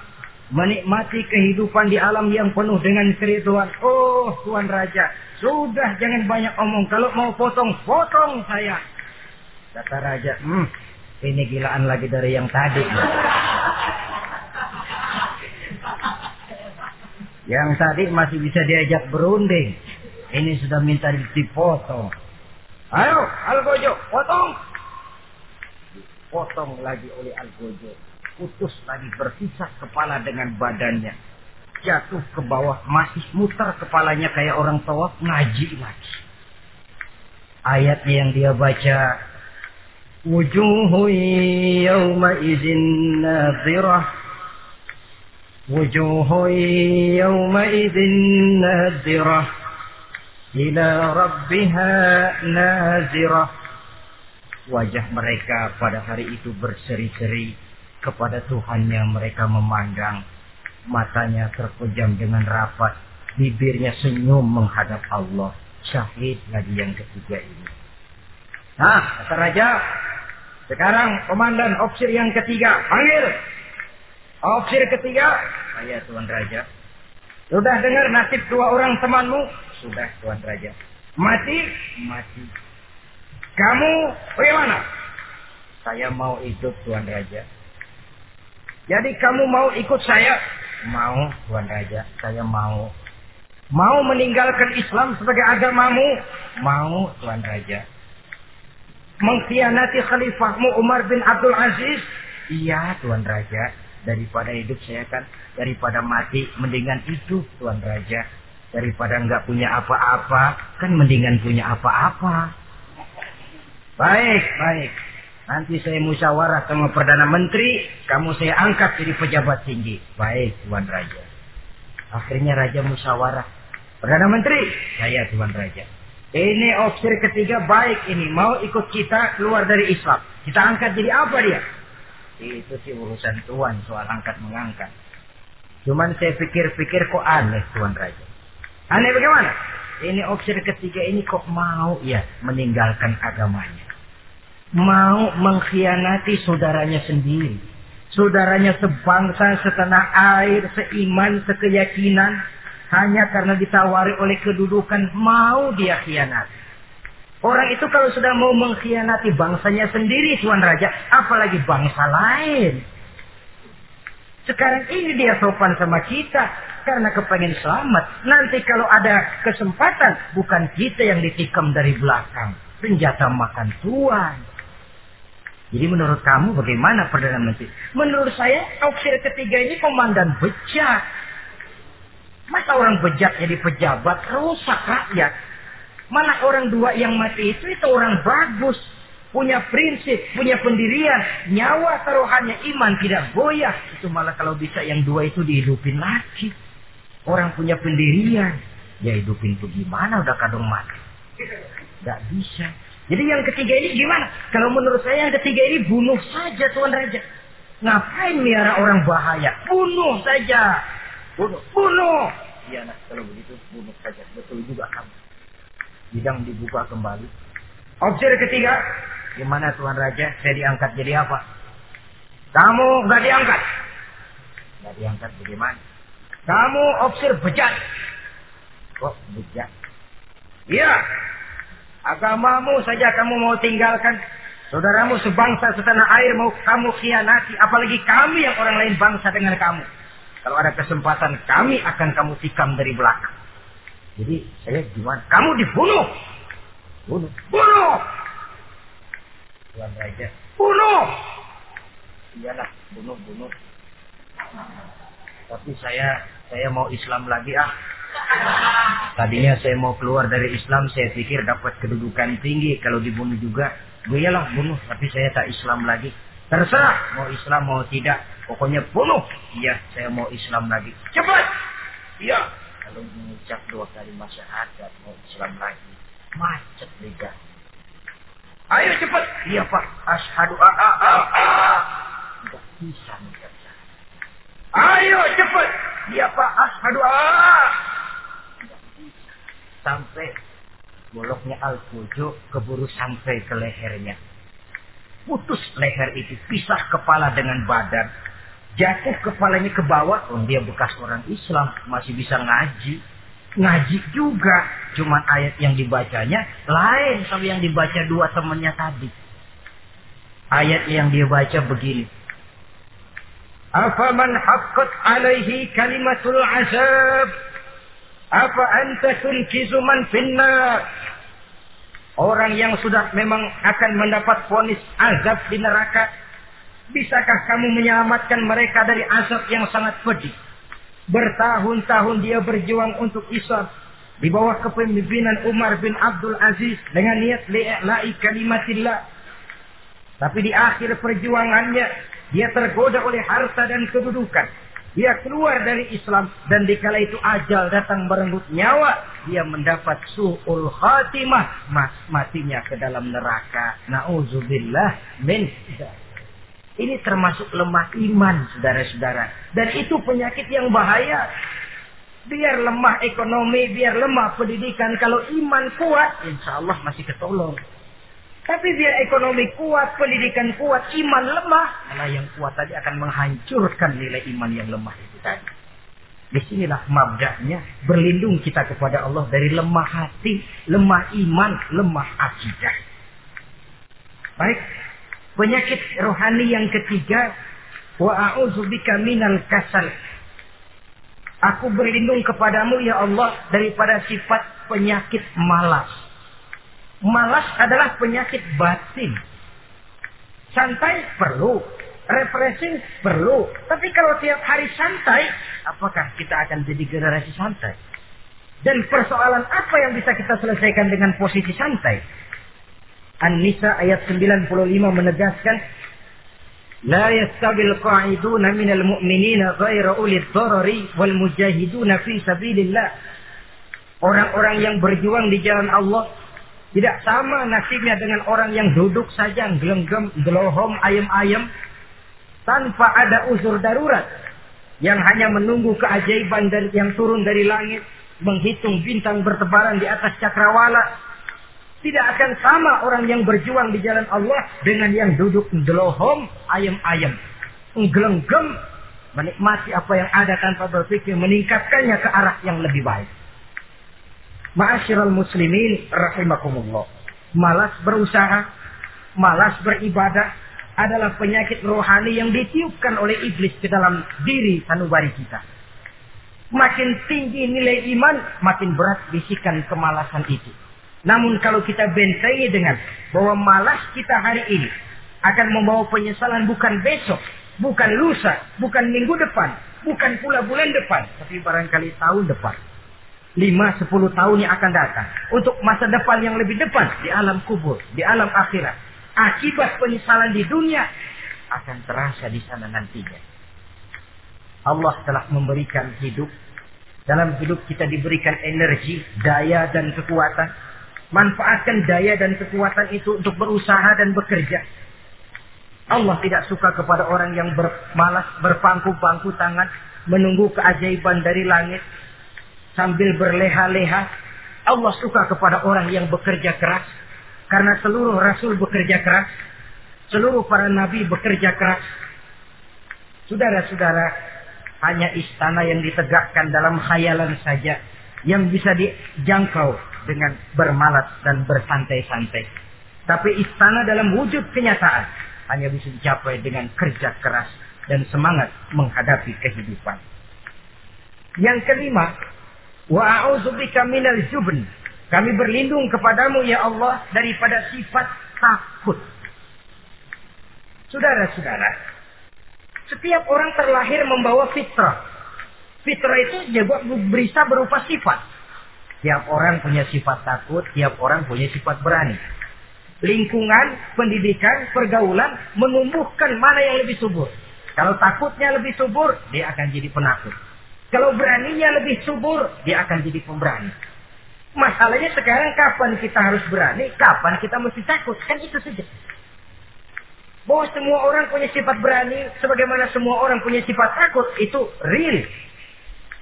Menikmati kehidupan di alam yang penuh dengan keriduan. Oh Tuan Raja, sudah jangan banyak omong. Kalau mau potong, potong saya. Kata raja, hmm, ini gilaan lagi dari yang tadi. Yang tadi masih bisa diajak berunding. Ini sudah minta dipotong. Ayo, Algojo, potong. Potong lagi oleh Algojo. Putus lagi bersisa kepala dengan badannya jatuh ke bawah masih muter kepalanya kayak orang tawaf ngaji lagi ayat yang dia baca idzin nadhirah wujuhu yawma idzin nadhirah ila rabbiha nazirah wajah mereka pada hari itu berseri-seri kepada Tuhannya mereka memandang. Matanya terpejam dengan rapat, bibirnya senyum menghadap Allah. Syahid lagi yang ketiga ini. Nah, kata raja, Sekarang komandan opsir yang ketiga, panggil. Opsir ketiga, saya Tuan Raja. Sudah dengar nasib dua orang temanmu? Sudah Tuan Raja. Mati? Mati. Kamu bagaimana? Saya mau hidup Tuan Raja. Jadi kamu mau ikut saya? Mau Tuan Raja, saya mau. Mau meninggalkan Islam sebagai agamamu? Mau Tuan Raja mengkhianati khalifahmu Umar bin Abdul Aziz? Iya, Tuan Raja. Daripada hidup saya kan, daripada mati, mendingan hidup, Tuan Raja. Daripada nggak punya apa-apa, kan mendingan punya apa-apa. Baik, baik. Nanti saya musyawarah sama Perdana Menteri, kamu saya angkat jadi pejabat tinggi. Baik, Tuan Raja. Akhirnya Raja musyawarah. Perdana Menteri, saya Tuan Raja. Ini opsi ketiga baik ini. Mau ikut kita keluar dari Islam. Kita angkat jadi apa dia? Itu sih urusan Tuhan soal angkat mengangkat. Cuman saya pikir-pikir kok aneh Tuan Raja. Aneh bagaimana? Ini opsi ketiga ini kok mau ya meninggalkan agamanya. Mau mengkhianati saudaranya sendiri. Saudaranya sebangsa, setanah air, seiman, sekeyakinan hanya karena ditawari oleh kedudukan mau dia khianat. Orang itu kalau sudah mau mengkhianati bangsanya sendiri Tuan Raja, apalagi bangsa lain. Sekarang ini dia sopan sama kita karena kepengen selamat. Nanti kalau ada kesempatan bukan kita yang ditikam dari belakang. Senjata makan tuan. Jadi menurut kamu bagaimana Perdana Menteri? Menurut saya opsi ketiga ini komandan bejat. Masa orang bejat jadi pejabat rusak rakyat. Mana orang dua yang mati itu itu orang bagus. Punya prinsip, punya pendirian. Nyawa taruhannya iman tidak goyah. Itu malah kalau bisa yang dua itu dihidupin lagi. Orang punya pendirian. Ya hidupin itu gimana udah kadung mati. Tidak bisa. Jadi yang ketiga ini gimana? Kalau menurut saya yang ketiga ini bunuh saja Tuan Raja. Ngapain miara orang bahaya? Bunuh saja. Bunuh. Bunuh. Iya nak, kalau begitu bunuh saja. Betul juga kamu. Bidang dibuka kembali. Opsi ketiga. Gimana Tuan Raja? Saya diangkat jadi apa? Kamu nggak diangkat. Nggak diangkat bagaimana? Kamu opsir bejat. Kok bejat? Iya. Agamamu saja kamu mau tinggalkan. Saudaramu sebangsa setanah air mau kamu khianati. Apalagi kami yang orang lain bangsa dengan kamu. Kalau ada kesempatan kami akan kamu tikam dari belakang. Jadi saya gimana? Kamu dibunuh. Bunuh. Bunuh. Tuan Raja. Bunuh. Iyalah, bunuh, bunuh. Tapi saya saya mau Islam lagi ah. Tadinya saya mau keluar dari Islam, saya pikir dapat kedudukan tinggi. Kalau dibunuh juga, iyalah bunuh. Tapi saya tak Islam lagi. Terserah mau Islam mau tidak. Pokoknya bunuh. Iya, saya mau Islam lagi. Cepat. Iya. Kalau mengucap dua kali syahadat mau Islam lagi. Macet lidah. Ayo cepat. Iya pak. Ashadu a a a a. Tidak bisa mengucap Ayo cepat. Iya pak. Ashadu a a. Sampai boloknya al-fujo keburu sampai ke lehernya putus leher itu, pisah kepala dengan badan, jatuh kepalanya ke bawah, oh dia bekas orang Islam, masih bisa ngaji. Ngaji juga, cuman ayat yang dibacanya lain sama yang dibaca dua temannya tadi. Ayat yang dia baca begini. Afaman haqqat alaihi kalimatul azab. Apa anta tunkizu man. Orang yang sudah memang akan mendapat vonis azab di neraka. Bisakah kamu menyelamatkan mereka dari azab yang sangat pedih? Bertahun-tahun dia berjuang untuk Islam. Di bawah kepemimpinan Umar bin Abdul Aziz. Dengan niat li'la'i kalimatillah. Tapi di akhir perjuangannya. Dia tergoda oleh harta dan kedudukan dia keluar dari Islam dan dikala itu ajal datang merenggut nyawa, dia mendapat su'ul khatimah, matinya ke dalam neraka. Nauzubillah min ini termasuk lemah iman, saudara-saudara. Dan itu penyakit yang bahaya. Biar lemah ekonomi, biar lemah pendidikan. Kalau iman kuat, insya Allah masih ketolong. Tapi biar ekonomi kuat, pendidikan kuat, iman lemah, malah yang kuat tadi akan menghancurkan nilai iman yang lemah itu tadi. Di sinilah mabdaknya berlindung kita kepada Allah dari lemah hati, lemah iman, lemah akidah. Baik, penyakit rohani yang ketiga, wa a'udzubika minal kasal. Aku berlindung kepadamu ya Allah daripada sifat penyakit malas. Malas adalah penyakit batin. Santai perlu, refreshing perlu. Tapi kalau tiap hari santai, apakah kita akan jadi generasi santai? Dan persoalan apa yang bisa kita selesaikan dengan posisi santai? An-Nisa ayat 95 menegaskan, لا يستوي القاعدون من المؤمنين غير أولي الضرر والمجاهدون في سبيل الله Orang-orang yang berjuang di jalan Allah tidak sama nasibnya dengan orang yang duduk saja gelenggam, gelohom, ayam-ayam tanpa ada uzur darurat yang hanya menunggu keajaiban dari yang turun dari langit, menghitung bintang bertebaran di atas cakrawala. Tidak akan sama orang yang berjuang di jalan Allah dengan yang duduk gelohom, ayam-ayam, gelenggam, menikmati apa yang ada tanpa berpikir meningkatkannya ke arah yang lebih baik. Ma'asyiral muslimin rahimakumullah. Malas berusaha, malas beribadah adalah penyakit rohani yang ditiupkan oleh iblis ke dalam diri sanubari kita. Makin tinggi nilai iman, makin berat bisikan kemalasan itu. Namun kalau kita bentengi dengan bahwa malas kita hari ini akan membawa penyesalan bukan besok, bukan lusa, bukan minggu depan, bukan pula bulan depan, tapi barangkali tahun depan lima sepuluh tahun yang akan datang. Untuk masa depan yang lebih depan di alam kubur, di alam akhirat. Akibat penyesalan di dunia akan terasa di sana nantinya. Allah telah memberikan hidup. Dalam hidup kita diberikan energi, daya dan kekuatan. Manfaatkan daya dan kekuatan itu untuk berusaha dan bekerja. Allah tidak suka kepada orang yang bermalas, berpangku-pangku tangan, menunggu keajaiban dari langit, sambil berleha-leha. Allah suka kepada orang yang bekerja keras. Karena seluruh rasul bekerja keras. Seluruh para nabi bekerja keras. Saudara-saudara, hanya istana yang ditegakkan dalam khayalan saja yang bisa dijangkau dengan bermalas dan bersantai-santai. Tapi istana dalam wujud kenyataan hanya bisa dicapai dengan kerja keras dan semangat menghadapi kehidupan. Yang kelima, Wa a'udzubika minal jubn. Kami berlindung kepadamu ya Allah daripada sifat takut. Saudara-saudara, setiap orang terlahir membawa fitrah. Fitrah itu juga bisa berupa sifat. Tiap orang punya sifat takut, tiap orang punya sifat berani. Lingkungan, pendidikan, pergaulan menumbuhkan mana yang lebih subur. Kalau takutnya lebih subur, dia akan jadi penakut. Kalau beraninya lebih subur, dia akan jadi pemberani. Masalahnya sekarang kapan kita harus berani, kapan kita mesti takut. Kan itu saja. Bahwa semua orang punya sifat berani, sebagaimana semua orang punya sifat takut, itu real.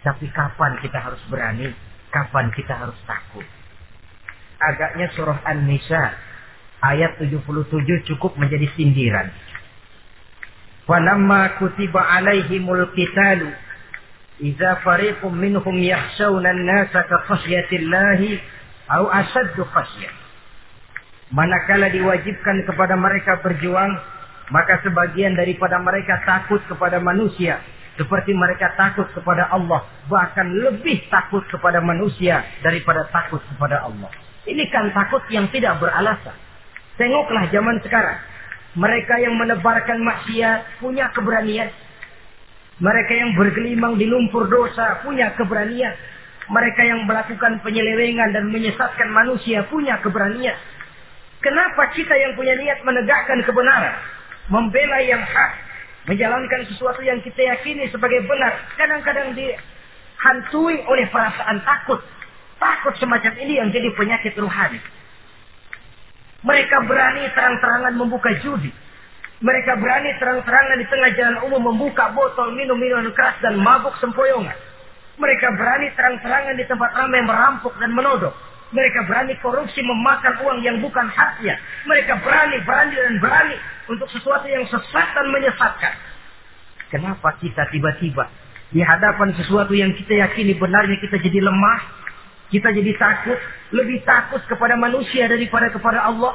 Tapi kapan kita harus berani, kapan kita harus takut. Agaknya surah An-Nisa ayat 77 cukup menjadi sindiran. Falamma kutiba alaihimul qitalu Iza فريق minhum يخشون الناس فصيا الله khasyatillahi au asaddu. Manakala diwajibkan kepada mereka berjuang, maka sebagian daripada mereka takut kepada manusia seperti mereka takut kepada Allah, bahkan lebih takut kepada manusia daripada takut kepada Allah. Ini kan takut yang tidak beralasan. Tengoklah zaman sekarang. Mereka yang menebarkan maksiat punya keberanian mereka yang bergelimang di lumpur dosa punya keberanian. Mereka yang melakukan penyelewengan dan menyesatkan manusia punya keberanian. Kenapa kita yang punya niat menegakkan kebenaran, membela yang hak, menjalankan sesuatu yang kita yakini sebagai benar, kadang-kadang dihantui oleh perasaan takut. Takut semacam ini yang jadi penyakit rohani. Mereka berani terang-terangan membuka judi mereka berani terang-terangan di tengah jalan umum membuka botol minum minuman keras dan mabuk sempoyongan. Mereka berani terang-terangan di tempat ramai merampok dan menodok. Mereka berani korupsi memakan uang yang bukan haknya. Mereka berani, berani dan berani untuk sesuatu yang sesat dan menyesatkan. Kenapa kita tiba-tiba di hadapan sesuatu yang kita yakini benarnya kita jadi lemah, kita jadi takut, lebih takut kepada manusia daripada kepada Allah.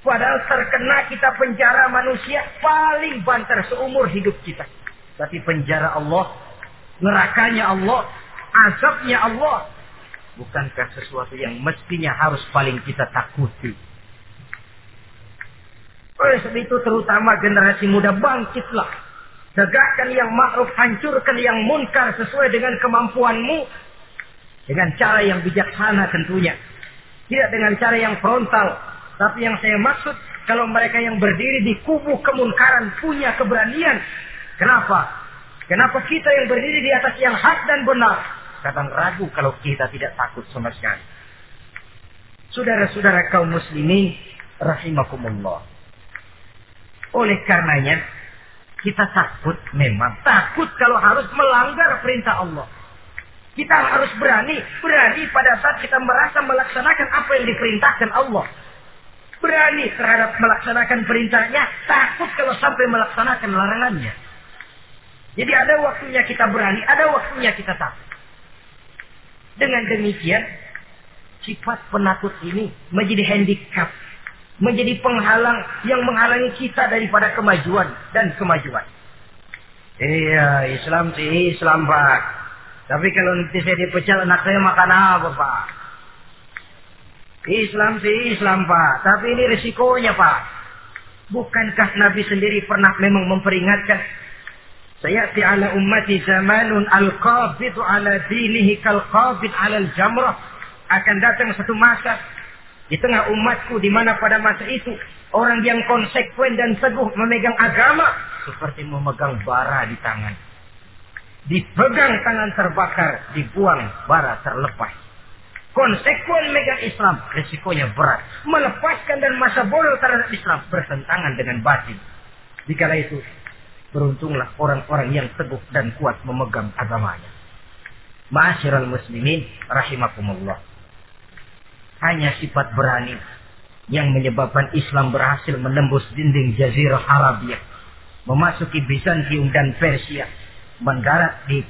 Padahal terkena kita penjara manusia paling banter seumur hidup kita. Tapi penjara Allah, nerakanya Allah, azabnya Allah. Bukankah sesuatu yang mestinya harus paling kita takuti? Oleh sebab itu terutama generasi muda bangkitlah Tegakkan yang ma'ruf, hancurkan yang munkar sesuai dengan kemampuanmu. Dengan cara yang bijaksana tentunya. Tidak dengan cara yang frontal. Tapi yang saya maksud, kalau mereka yang berdiri di kubu kemunkaran punya keberanian. Kenapa? Kenapa kita yang berdiri di atas yang hak dan benar? Kadang ragu kalau kita tidak takut sama sekali. Saudara-saudara kaum muslimin, rahimakumullah. Oleh karenanya, kita takut memang. Takut kalau harus melanggar perintah Allah. Kita harus berani. Berani pada saat kita merasa melaksanakan apa yang diperintahkan Allah. Berani terhadap melaksanakan perintahnya. Takut kalau sampai melaksanakan larangannya. Jadi ada waktunya kita berani. Ada waktunya kita takut. Dengan demikian. Sifat penakut ini menjadi handicap menjadi penghalang yang menghalangi kita daripada kemajuan dan kemajuan. Iya, Islam sih Islam Pak. Tapi kalau nanti saya dipecat anak saya makan apa Pak? Islam sih Islam Pak. Tapi ini risikonya Pak. Bukankah Nabi sendiri pernah memang memperingatkan Sayati ala ummati zamanun al-qabidu ala dinihi kal-qabid ala al-jamrah. Akan datang satu masa di tengah umatku di mana pada masa itu orang yang konsekuen dan teguh memegang agama seperti memegang bara di tangan. Dipegang tangan terbakar, dibuang bara terlepas. Konsekuen megang Islam, resikonya berat. Melepaskan dan masa bodoh terhadap Islam bertentangan dengan batin. Dikala itu, beruntunglah orang-orang yang teguh dan kuat memegang agamanya. Ma'asyiral muslimin rahimakumullah hanya sifat berani yang menyebabkan Islam berhasil menembus dinding Jazirah Arabia, memasuki Bizantium dan Persia, mendarat di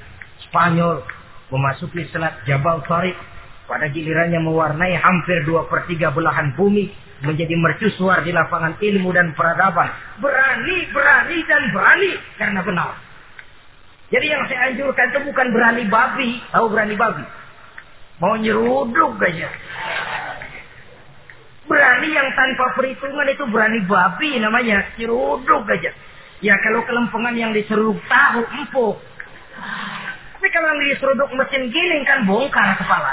Spanyol, memasuki Selat Jabal Tariq, pada gilirannya mewarnai hampir dua per tiga belahan bumi, menjadi mercusuar di lapangan ilmu dan peradaban. Berani, berani, dan berani karena benar. Jadi yang saya anjurkan itu bukan berani babi. Tahu berani babi? Mau nyeruduk aja. Berani yang tanpa perhitungan itu berani babi namanya. Nyeruduk aja. Ya kalau kelempengan yang diseruduk tahu empuk. Tapi kalau diseruduk mesin giling kan bongkar kepala.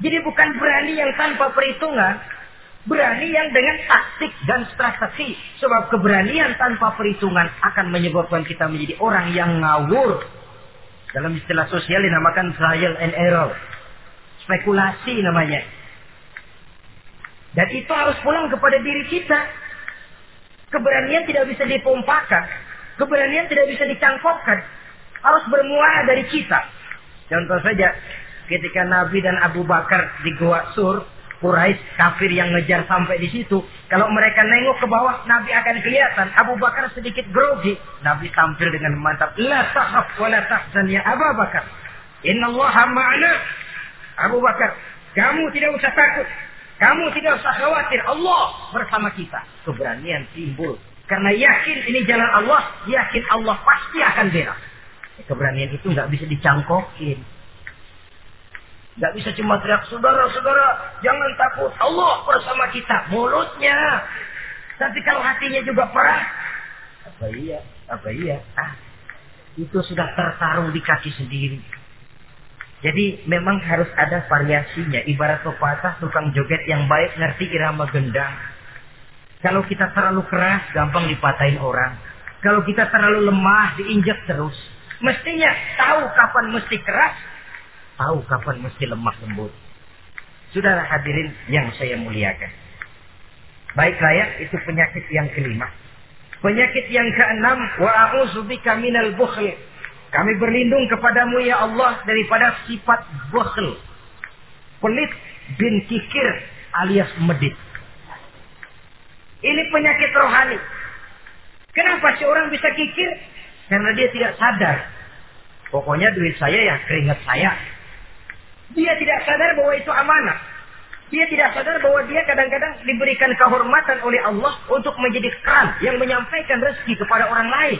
Jadi bukan berani yang tanpa perhitungan. Berani yang dengan taktik dan strategi. Sebab keberanian tanpa perhitungan akan menyebabkan kita menjadi orang yang ngawur dalam istilah sosial dinamakan trial and error. Spekulasi namanya. Dan itu harus pulang kepada diri kita. Keberanian tidak bisa dipompakan. Keberanian tidak bisa dicangkokkan. Harus bermula dari kita. Contoh saja, ketika Nabi dan Abu Bakar di Gua Sur, Quraisy kafir yang ngejar sampai di situ. Kalau mereka nengok ke bawah, Nabi akan kelihatan. Abu Bakar sedikit grogi. Nabi tampil dengan mantap. La tahaf wa la tahzan ya Abu Bakar. Inna Allah ma'ana. Abu Bakar, kamu tidak usah takut. Kamu tidak usah khawatir. Allah bersama kita. Keberanian timbul. Karena yakin ini jalan Allah. Yakin Allah pasti akan beres. Keberanian itu nggak bisa dicangkokin. Gak bisa cuma teriak, saudara-saudara, jangan takut. Allah bersama kita. Mulutnya. Tapi kalau hatinya juga perah. Apa iya? Apa iya? Ah, itu sudah tertaruh di kaki sendiri. Jadi memang harus ada variasinya. Ibarat pepatah tukang joget yang baik ngerti irama gendang. Kalau kita terlalu keras, gampang dipatahin orang. Kalau kita terlalu lemah, diinjak terus. Mestinya tahu kapan mesti keras, tahu kapan mesti lemah lembut. Saudara hadirin yang saya muliakan. Baik layak itu penyakit yang kelima. Penyakit yang keenam wa a'udzubika minal bukhl. Kami berlindung kepadamu ya Allah daripada sifat bukhl. Pelit bin kikir alias medit. Ini penyakit rohani. Kenapa sih orang bisa kikir? Karena dia tidak sadar. Pokoknya duit saya ya keringat saya. Dia tidak sadar bahwa itu amanah. Dia tidak sadar bahwa dia kadang-kadang diberikan kehormatan oleh Allah untuk menjadi keran yang menyampaikan rezeki kepada orang lain.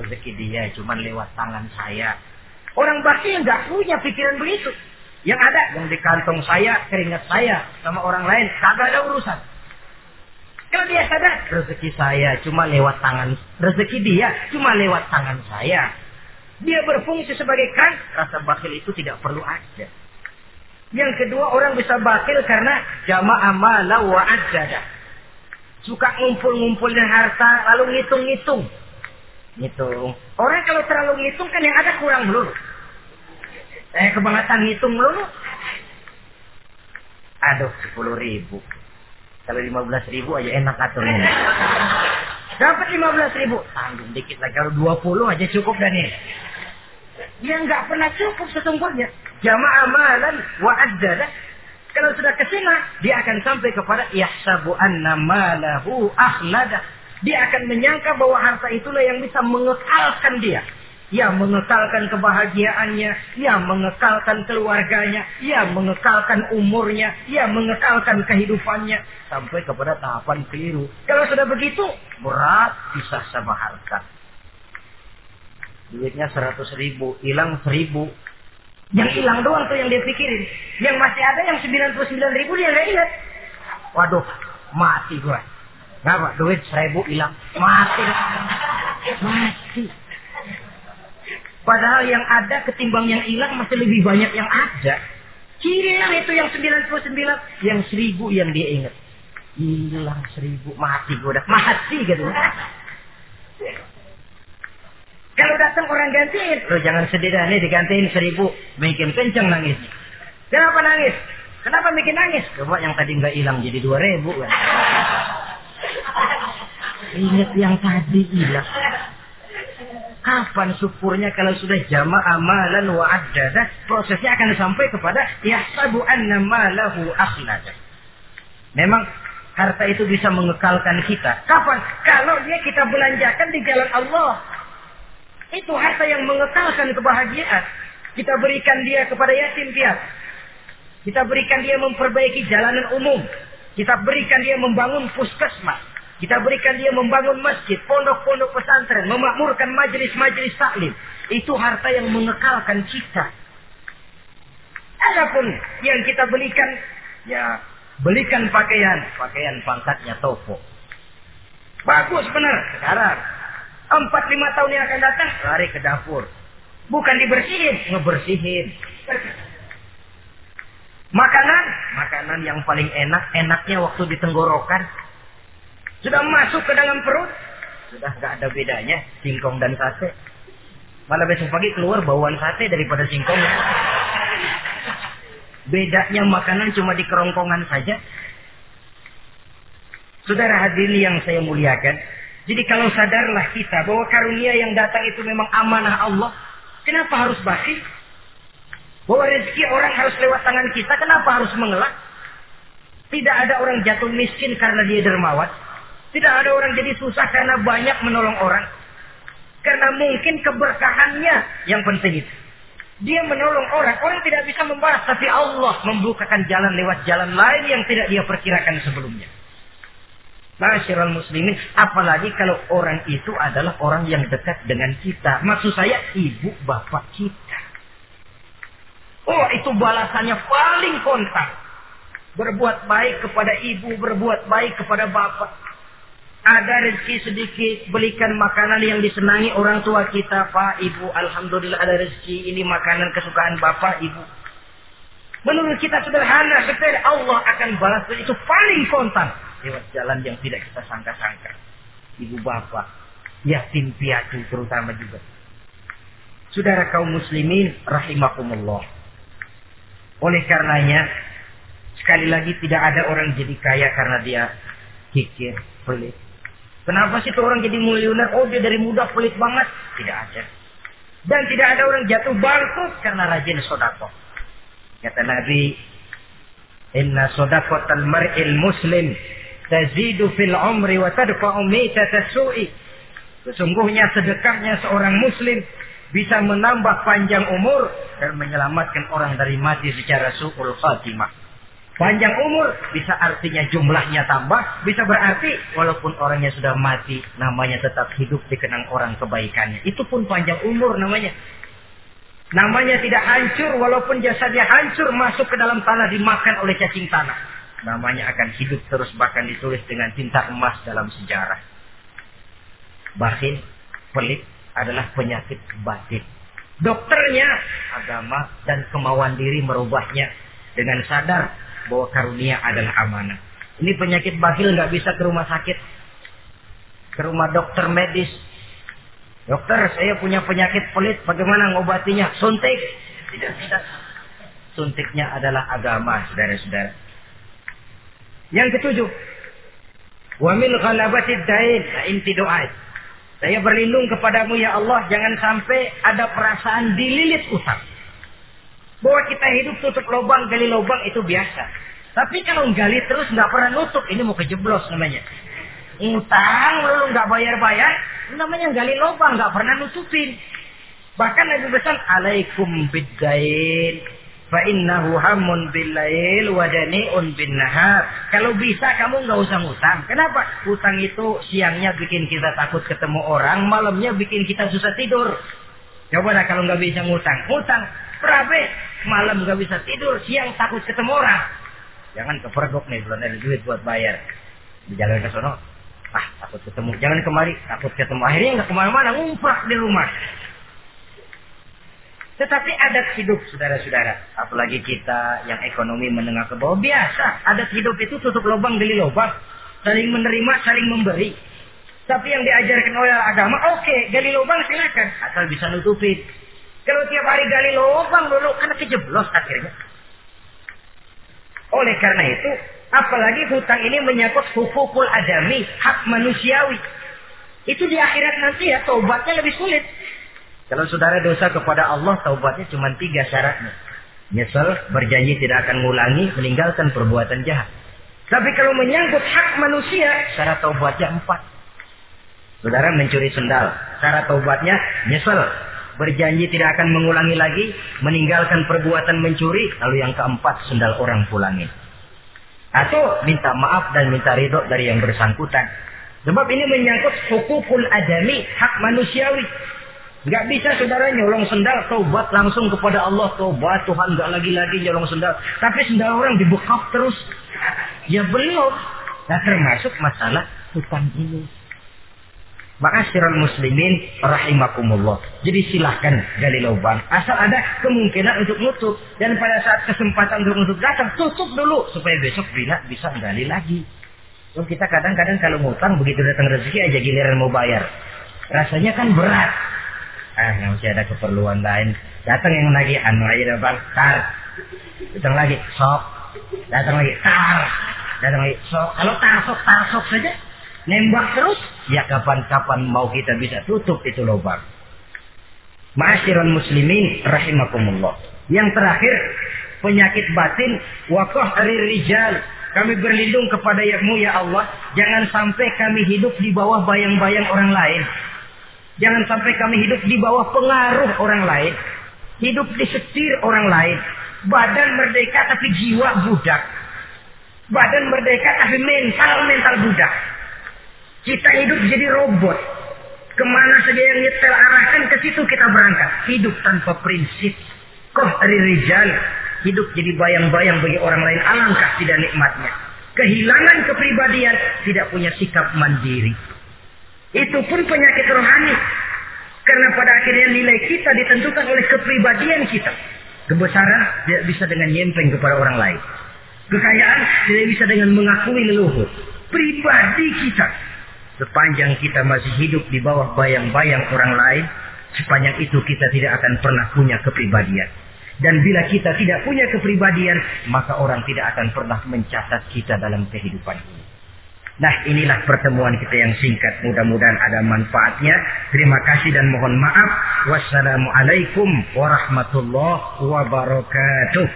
Rezeki dia cuma lewat tangan saya. Orang bakti yang nggak punya pikiran begitu. Yang ada yang di kantong saya, keringat saya sama orang lain, kagak ada urusan. Kalau dia sadar, rezeki saya cuma lewat tangan, rezeki dia cuma lewat tangan saya. Dia berfungsi sebagai kan, rasa bakil itu tidak perlu ada. Yang kedua orang bisa bakil karena jamaah mala wa ajada. Suka ngumpul-ngumpulin harta lalu ngitung-ngitung. Ngitung. Orang kalau terlalu ngitung kan yang ada kurang dulu. Eh kebangetan ngitung dulu. Aduh sepuluh ribu. Kalau lima belas ribu aja enak aturnya. Dapat lima belas ribu. Tanggung dikit lagi. Kalau dua puluh aja cukup dan ini. Dia nggak pernah cukup sesungguhnya. Jamaah malan wa adzada. Kalau sudah ke sini, dia akan sampai kepada yahsabu anna malahu akhlada. Dia akan menyangka bahwa harta itulah yang bisa mengekalkan dia. Ya mengekalkan kebahagiaannya, ya mengekalkan keluarganya, ya mengekalkan umurnya, ya mengekalkan kehidupannya. Sampai kepada tahapan keliru. Kalau sudah begitu, berat bisa sama harta. Duitnya seratus ribu, hilang seribu. Yang hilang doang tuh yang dia pikirin. Yang masih ada yang sembilan puluh sembilan ribu dia nggak ingat. Waduh, mati gua. Ngapa? Duit seribu hilang. Mati. Mati. Padahal yang ada ketimbang yang hilang masih lebih banyak yang ada. Hilang itu yang 99, yang seribu yang dia ingat. Hilang seribu, mati gue udah mati gitu. Kalau datang orang gantiin, lo jangan sedih dah nih digantiin seribu, bikin kenceng nangis. Kenapa nangis? Kenapa bikin nangis? Coba yang tadi nggak hilang jadi dua ribu kan. Ingat yang tadi hilang. Kapan syukurnya kalau sudah jama amalan wa adada, prosesnya akan sampai kepada yahsabu anna malahu akhlada. Memang harta itu bisa mengekalkan kita. Kapan? Kalau dia kita belanjakan di jalan Allah. Itu harta yang mengekalkan kebahagiaan. Kita berikan dia kepada yatim piatu. Kita berikan dia memperbaiki jalanan umum. Kita berikan dia membangun puskesmas. Kita berikan dia membangun masjid, pondok-pondok pesantren, memakmurkan majelis-majelis taklim. Itu harta yang mengekalkan kita. Adapun yang kita belikan, ya belikan pakaian, pakaian pangkatnya toko. Bagus benar sekarang. Empat lima tahun yang akan datang, lari ke dapur. Bukan dibersihin, ngebersihin. Makanan, makanan yang paling enak, enaknya waktu di tenggorokan. Sudah masuk ke dalam perut, sudah nggak ada bedanya singkong dan sate. Malah besok pagi keluar bauan sate daripada singkong. Bedanya makanan cuma di kerongkongan saja. Saudara hadirin yang saya muliakan, jadi kalau sadarlah kita bahwa karunia yang datang itu memang amanah Allah, kenapa harus basi? Bahwa rezeki orang harus lewat tangan kita, kenapa harus mengelak? Tidak ada orang jatuh miskin karena dia dermawan. Tidak ada orang jadi susah karena banyak menolong orang. Karena mungkin keberkahannya yang penting itu. Dia menolong orang, orang tidak bisa membalas, tapi Allah membukakan jalan lewat jalan lain yang tidak dia perkirakan sebelumnya. Masyarakat muslimin, apalagi kalau orang itu adalah orang yang dekat dengan kita. Maksud saya ibu bapak kita. Oh itu balasannya paling kontak. Berbuat baik kepada ibu, berbuat baik kepada bapak. Ada rezeki sedikit, belikan makanan yang disenangi orang tua kita, Pak, Ibu. Alhamdulillah ada rezeki, ini makanan kesukaan Bapak, Ibu. Menurut kita sederhana, sepele Allah akan balas itu paling kontan lewat jalan yang tidak kita sangka-sangka. Ibu bapak, yatim piatu terutama juga. Saudara kaum muslimin rahimakumullah. Oleh karenanya, sekali lagi tidak ada orang jadi kaya karena dia kikir, pelit. Kenapa sih orang jadi miliuner? Oh dia dari muda pelit banget. Tidak ada. Dan tidak ada orang jatuh bangkrut karena rajin sodako. Kata Nabi, Inna sodakotal mar'il muslim tazidu fil umri wa tadfa'u mitata. Sesungguhnya sedekahnya seorang muslim bisa menambah panjang umur dan menyelamatkan orang dari mati secara su'ul khatimah. Panjang umur bisa artinya jumlahnya tambah, bisa berarti walaupun orangnya sudah mati, namanya tetap hidup dikenang orang kebaikannya. Itu pun panjang umur namanya. Namanya tidak hancur walaupun jasadnya hancur masuk ke dalam tanah dimakan oleh cacing tanah. Namanya akan hidup terus bahkan ditulis dengan tinta emas dalam sejarah. Bakhil, pelit adalah penyakit batin. Dokternya agama dan kemauan diri merubahnya dengan sadar bahwa karunia adalah amanah. Ini penyakit bakhil nggak bisa ke rumah sakit, ke rumah dokter medis. Dokter, saya punya penyakit pelit, bagaimana ngobatinya? Suntik. Tidak, tidak. Suntiknya adalah agama, saudara-saudara. Yang ketujuh, wa min ghalabatid dain, nah, inti doa. Saya berlindung kepadamu ya Allah, jangan sampai ada perasaan dililit utang. Bahwa kita hidup tutup lubang, gali lubang itu biasa. Tapi kalau gali terus nggak pernah nutup, ini mau kejeblos namanya. Utang lalu nggak bayar-bayar, namanya gali lubang, nggak pernah nutupin. Bahkan Nabi pesan, alaikum biddain. Fa innahu hamun dani'un bin nahar. Kalau bisa kamu nggak usah ngutang. Kenapa? Utang itu siangnya bikin kita takut ketemu orang, malamnya bikin kita susah tidur. Coba dah kalau nggak bisa ngutang. Ngutang, berabe, malam gak bisa tidur, siang takut ketemu orang. Jangan kepergok nih, belum ada duit buat bayar. Di jalan ke sono, ah takut ketemu. Jangan kemari, takut ketemu. Akhirnya nggak ke mana-mana, ngumprak di rumah. Tetapi adat hidup, saudara-saudara. Apalagi kita yang ekonomi menengah ke bawah. Biasa, adat hidup itu tutup lubang, geli lubang. Saling menerima, saling memberi. Tapi yang diajarkan oleh agama, oke, okay, gali lubang silakan. Asal bisa nutupin. Kalau tiap hari gali lubang dulu, karena kejeblos akhirnya. Oleh karena itu, apalagi hutang ini menyangkut hukukul adami, hak manusiawi. Itu di akhirat nanti ya, taubatnya lebih sulit. Kalau saudara dosa kepada Allah, taubatnya cuma tiga syaratnya. Nyesel, berjanji tidak akan mengulangi, meninggalkan perbuatan jahat. Tapi kalau menyangkut hak manusia, syarat taubatnya empat. Saudara mencuri sendal, syarat taubatnya nyesel, berjanji tidak akan mengulangi lagi, meninggalkan perbuatan mencuri, lalu yang keempat sendal orang pulangin. Atau minta maaf dan minta ridho dari yang bersangkutan. Sebab ini menyangkut hukukul adami, hak manusiawi. Gak bisa saudara nyolong sendal, taubat langsung kepada Allah. Taubat Tuhan gak lagi-lagi nyolong sendal. Tapi sendal orang dibekap terus. Ya belum. Nah termasuk masalah hutang ini. Ma'asyiral muslimin rahimakumullah. Jadi silahkan gali lubang. Asal ada kemungkinan untuk nutup. Dan pada saat kesempatan untuk nutup datang, tutup dulu. Supaya besok bila bisa gali lagi. So, kita kadang-kadang kalau ngutang begitu datang rezeki aja giliran mau bayar. Rasanya kan berat. Ah, masih ada keperluan lain. Datang yang lagi anu aja bang, tar. Datang lagi, sok. Datang lagi, tar. Datang lagi, sok. Kalau tar sok, tar sok saja nembak terus, ya kapan-kapan mau kita bisa tutup itu lubang. Ma'asyiral muslimin rahimakumullah. Yang terakhir, penyakit batin dari rijal. Kami berlindung kepada yakmu ya Allah. Jangan sampai kami hidup di bawah bayang-bayang orang lain. Jangan sampai kami hidup di bawah pengaruh orang lain. Hidup di setir orang lain. Badan merdeka tapi jiwa budak. Badan merdeka tapi mental mental budak. Kita hidup jadi robot. Ke mana saja yang nyetel arahkan ke situ kita berangkat. Hidup tanpa prinsip. Koh dari rijal. Hidup jadi bayang-bayang bagi orang lain. Alangkah tidak nikmatnya. Kehilangan kepribadian. Tidak punya sikap mandiri. Itu pun penyakit rohani. Karena pada akhirnya nilai kita ditentukan oleh kepribadian kita. Kebesaran tidak bisa dengan nyempeng kepada orang lain. Kekayaan tidak bisa dengan mengakui leluhur. Pribadi kita Sepanjang kita masih hidup di bawah bayang-bayang orang lain, sepanjang itu kita tidak akan pernah punya kepribadian. Dan bila kita tidak punya kepribadian, maka orang tidak akan pernah mencatat kita dalam kehidupan ini. Nah inilah pertemuan kita yang singkat. Mudah-mudahan ada manfaatnya. Terima kasih dan mohon maaf. Wassalamualaikum warahmatullahi wabarakatuh.